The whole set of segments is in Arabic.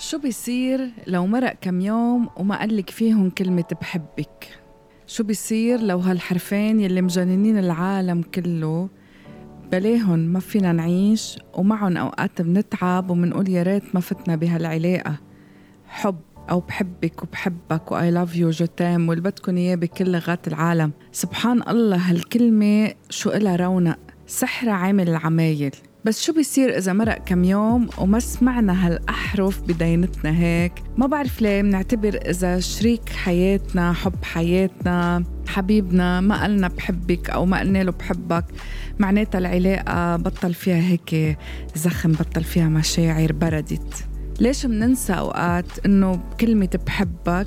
شو بيصير لو مرق كم يوم وما قالك فيهم كلمة بحبك؟ شو بيصير لو هالحرفين يلي مجننين العالم كله بلاهن ما فينا نعيش ومعهم أوقات بنتعب ومنقول يا ريت ما فتنا بهالعلاقة؟ حب أو بحبك وبحبك و I love you je t'aime واللي بدكن إياه بكل لغات العالم. سبحان الله هالكلمة شو إلها رونق. سحره عامل العمايل. بس شو بيصير إذا مرق كم يوم وما سمعنا هالأحرف بدينتنا هيك؟ ما بعرف ليه بنعتبر إذا شريك حياتنا حب حياتنا حبيبنا ما قالنا بحبك أو ما قلنا له بحبك معناتها العلاقة بطل فيها هيك زخم بطل فيها مشاعر بردت. ليش مننسى أوقات إنه كلمة بحبك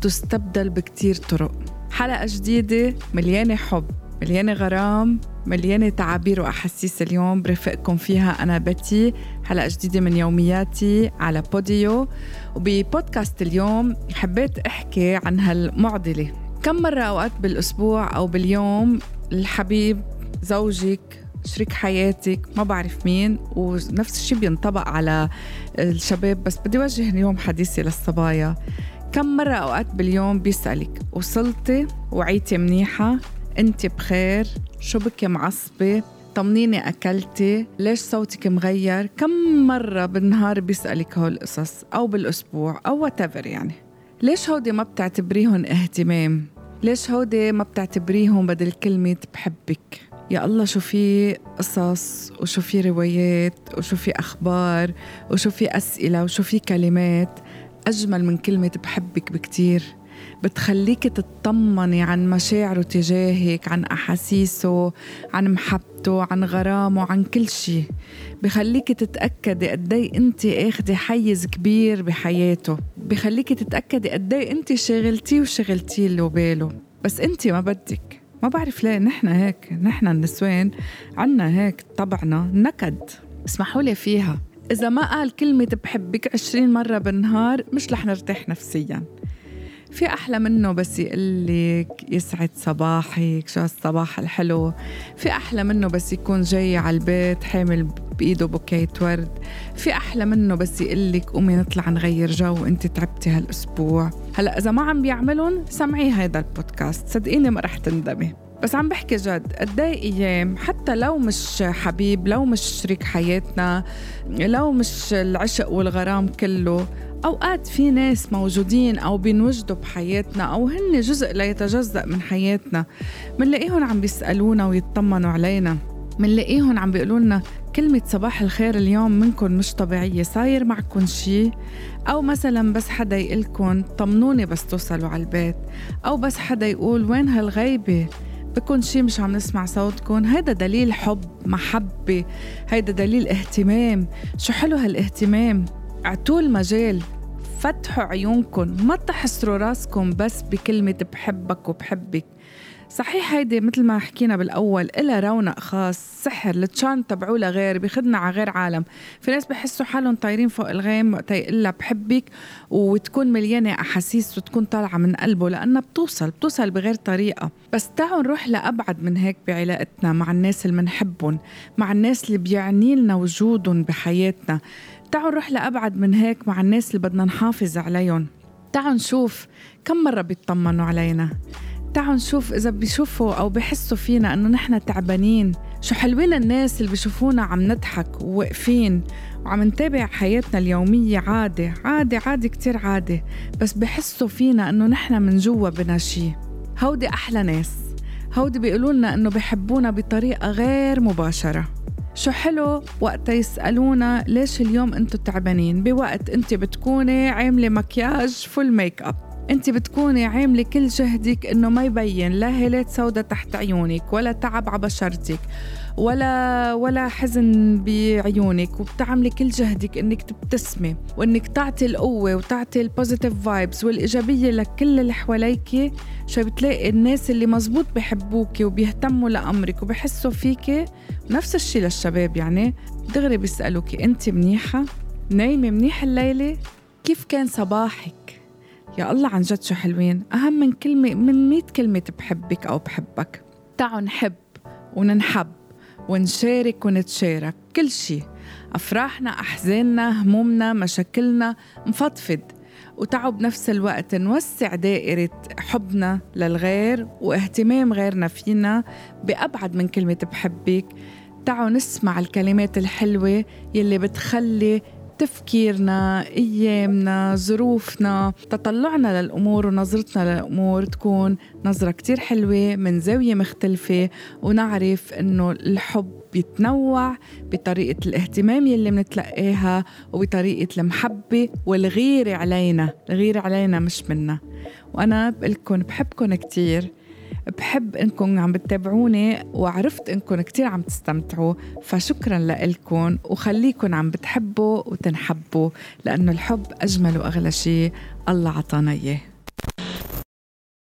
تستبدل بكتير طرق؟ حلقة جديدة مليانة حب. مليانة غرام مليانة تعابير وأحاسيس اليوم برفقكم فيها أنا بتي حلقة جديدة من يومياتي على بوديو. وببودكاست اليوم حبيت أحكي عن هالمعضلة. كم مرة أوقات بالأسبوع أو باليوم الحبيب زوجك شريك حياتك ما بعرف مين ونفس الشيء بينطبق على الشباب بس بدي وجه اليوم حديثي للصبايا. كم مرة أوقات باليوم بيسألك وصلتي وعيتي منيحة؟ انت بخير؟ شو بك معصبة؟ طمنيني أكلتي. ليش صوتك مغير؟ كم مرة بالنهار بيسألك هول القصص؟ أو بالأسبوع؟ أو whatever يعني. ليش هودي ما بتعتبريهم اهتمام؟ ليش هودي ما بتعتبريهم بدل كلمة بحبك؟ يا الله شو في قصص؟ وشو في روايات؟ وشو في أخبار؟ وشو في أسئلة؟ وشو في كلمات؟ أجمل من كلمة بحبك بكتير. بتخليك تطمني عن مشاعره تجاهك عن أحاسيسه عن محبته عن غرامه عن كل شيء. بخليك تتأكدي قدي أنت اخدي حيز كبير بحياته. بخليك تتأكدي قدي أنت شغلتيه وشغلتيه اللي وباله بس أنت ما بدك. ما بعرف ليه نحن هيك نحن النسوان عنا هيك طبعنا نكد. اسمحوا لي فيها. إذا ما قال كلمة بحبك عشرين مرة بالنهار مش رح نرتاح نفسياً. في أحلى منه بس يقلك يسعد صباحك شو هالصباح الحلو؟ في أحلى منه بس يكون جاي على البيت حامل بإيده بوكية ورد. في أحلى منه بس يقلك قومي نطلع نغير جو وإنت تعبتي هالأسبوع. هلأ إذا ما عم بيعملون سمعي هيدا البودكاست. صدقيني ما رح تندمي. بس عم بحكي جد قد أيام حتى لو مش حبيب لو مش شريك حياتنا لو مش العشق والغرام كله أوقات في ناس موجودين أو بينوجدوا بحياتنا أو هن جزء لا يتجزأ من حياتنا. منلاقيهم عم بيسألونا ويطمنوا علينا. منلاقيهم عم بيقولوا لنا كلمة صباح الخير اليوم منكم مش طبيعية صاير معكم شي. أو مثلا بس حدا يقلكن طمنوني بس توصلوا على البيت. أو بس حدا يقول وين هالغيبة؟ بكون شي مش عم نسمع صوتكم هيدا دليل حب محبة. هيدا دليل اهتمام. شو حلو هالاهتمام؟ اعطوا المجال فتحوا عيونكم ما تحصروا راسكم بس بكلمة بحبك وبحبك. صحيح هيدي مثل ما حكينا بالأول إلها رونق خاص سحر التشان تبعولا غير بيخدنا على غير عالم. في ناس بحسوا حالهم طايرين فوق الغيم وقت يقلها بحبك وتكون مليانة أحاسيس وتكون طالعة من قلبه لأنها بتوصل بتوصل بغير طريقة. بس تعالوا نروح لأبعد من هيك بعلاقتنا مع الناس اللي بنحبهم مع الناس اللي بيعني لنا وجودهم بحياتنا. تعالوا نروح لأبعد من هيك مع الناس اللي بدنا نحافظ عليهم. تعالوا نشوف كم مرة بيطمنوا علينا. تعالوا نشوف إذا بيشوفوا أو بحسوا فينا إنه نحن تعبانين. شو حلوين الناس اللي بيشوفونا عم نضحك وواقفين وعم نتابع حياتنا اليومية. عادي عادي عادي كتير عادي. بس بحسوا فينا إنه نحن من جوا بنا شي. هودي أحلى ناس. هودي بيقولوا لنا إنه بحبونا بطريقة غير مباشرة. شو حلو وقت يسألونا ليش اليوم أنتو تعبانين؟ بوقت انت بتكوني عاملة مكياج full makeup انت بتكوني عاملة كل جهدك إنه ما يبين لا هالات سودة تحت عيونك ولا تعب على بشرتك ولا ولا حزن بعيونك وبتعملي كل جهدك إنك تبتسمي وإنك تعطي القوة وتعطي ال positive vibes والإيجابية لكل اللي حواليك شو بتلاقي الناس اللي مزبوط بحبوكي وبيهتموا لأمرك وبحسوا فيكي نفس الشيء للشباب يعني. دغري بيسألوكي انت منيحة؟ نايمة منيح الليلة؟ كيف كان صباحك؟ يا الله عن جد شو حلوين. أهم من كلمة من مئة كلمة بحبك أو بحبك. تعوا نحب وننحب ونشارك ونتشارك. كل شيء أفراحنا أحزاننا همومنا مشاكلنا نفضفض. وتعوا بنفس الوقت. نوسع دائرة حبنا للغير واهتمام غيرنا فينا بأبعد من كلمة بحبك. تعوا نسمع الكلمات الحلوة يلي بتخلي تفكيرنا أيامنا ظروفنا. تطلعنا للأمور ونظرتنا للأمور تكون نظرة كتير حلوة من زاوية مختلفة ونعرف إنه الحب بيتنوع بطريقة الاهتمام يلي منتلقاها وبطريقة المحبة والغيرة علينا. الغيرة علينا مش منا. وأنا بقلكن بحبكن كتير. بحب إنكم عم بتتابعوني وعرفت إنكم كتير عم تستمتعوا فشكرا لكم وخليكم عم بتحبوا وتنحبوا لأنه الحب أجمل وأغلى شيء الله عطانا إياه.